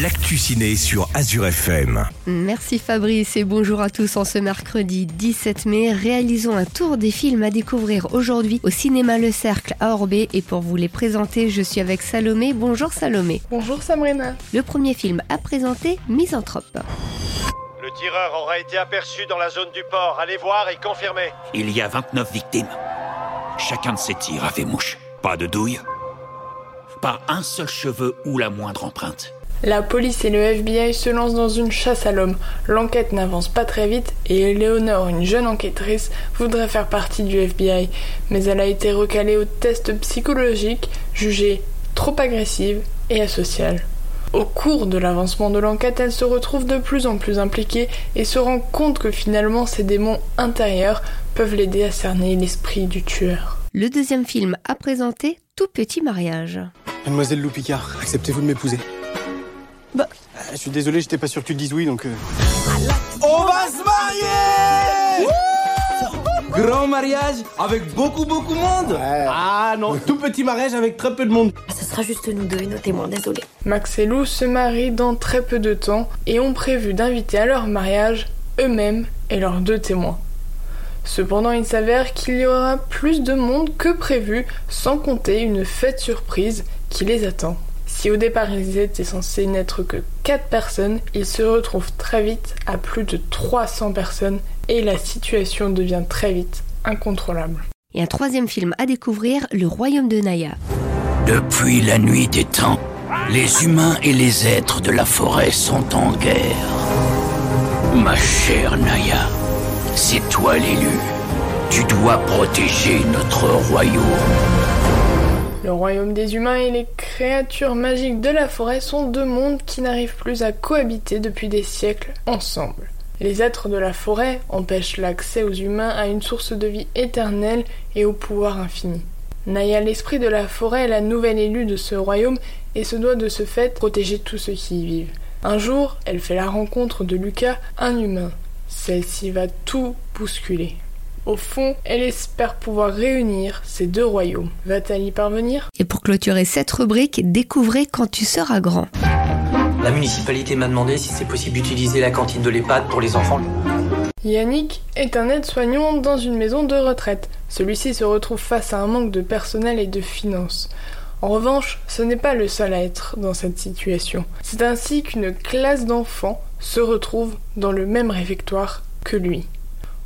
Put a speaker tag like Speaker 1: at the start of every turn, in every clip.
Speaker 1: l'actu ciné sur Azure FM.
Speaker 2: Merci Fabrice et bonjour à tous en ce mercredi 17 mai. Réalisons un tour des films à découvrir aujourd'hui au cinéma Le Cercle à Orbé et pour vous les présenter, je suis avec Salomé. Bonjour Salomé.
Speaker 3: Bonjour Samrina.
Speaker 2: Le premier film à présenter, Misanthrope.
Speaker 4: Le tireur aura été aperçu dans la zone du port. Allez voir et confirmer.
Speaker 5: Il y a 29 victimes. Chacun de ces tirs a fait mouche. Pas de douille. Pas un seul cheveu ou la moindre empreinte.
Speaker 3: La police et le FBI se lancent dans une chasse à l'homme. L'enquête n'avance pas très vite et Eleonore, une jeune enquêtrice, voudrait faire partie du FBI, mais elle a été recalée au test psychologique, jugée trop agressive et asociale. Au cours de l'avancement de l'enquête, elle se retrouve de plus en plus impliquée et se rend compte que finalement ses démons intérieurs peuvent l'aider à cerner l'esprit du tueur.
Speaker 2: Le deuxième film à présenter, Tout petit mariage.
Speaker 6: Mademoiselle Lou Picard, acceptez-vous de m'épouser?
Speaker 2: Bah.
Speaker 6: Je suis désolé, j'étais pas sûr que tu dises oui, donc... Euh...
Speaker 7: On va se marier Grand mariage avec beaucoup beaucoup de monde Ah non, tout petit mariage avec très peu de monde.
Speaker 8: Ce sera juste nous deux et nos témoins, désolé.
Speaker 3: Max et Lou se marient dans très peu de temps et ont prévu d'inviter à leur mariage eux-mêmes et leurs deux témoins. Cependant, il s'avère qu'il y aura plus de monde que prévu, sans compter une fête surprise qui les attend. Si au départ ils étaient censés n'être que 4 personnes, ils se retrouvent très vite à plus de 300 personnes et la situation devient très vite incontrôlable.
Speaker 2: Et un troisième film à découvrir, Le Royaume de Naya.
Speaker 5: Depuis la nuit des temps, les humains et les êtres de la forêt sont en guerre. Ma chère Naya, c'est toi l'élu. Tu dois protéger notre royaume.
Speaker 3: Le royaume des humains et les créatures magiques de la forêt sont deux mondes qui n'arrivent plus à cohabiter depuis des siècles ensemble. Les êtres de la forêt empêchent l'accès aux humains à une source de vie éternelle et au pouvoir infini. Naya, l'esprit de la forêt, est la nouvelle élue de ce royaume et se doit de ce fait protéger tous ceux qui y vivent. Un jour, elle fait la rencontre de Lucas, un humain. Celle-ci va tout bousculer. Au fond, elle espère pouvoir réunir ces deux royaumes. Va-t-elle y parvenir?
Speaker 2: Et pour clôturer cette rubrique, découvrez quand tu seras grand.
Speaker 9: La municipalité m'a demandé si c'est possible d'utiliser la cantine de l'EHPAD pour les enfants.
Speaker 3: Yannick est un aide-soignant dans une maison de retraite. Celui-ci se retrouve face à un manque de personnel et de finances. En revanche, ce n'est pas le seul à être dans cette situation. C'est ainsi qu'une classe d'enfants se retrouve dans le même réfectoire que lui.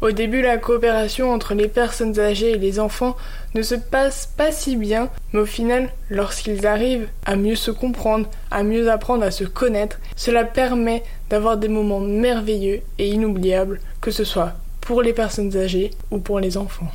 Speaker 3: Au début, la coopération entre les personnes âgées et les enfants ne se passe pas si bien, mais au final, lorsqu'ils arrivent à mieux se comprendre, à mieux apprendre à se connaître, cela permet d'avoir des moments merveilleux et inoubliables, que ce soit pour les personnes âgées ou pour les enfants.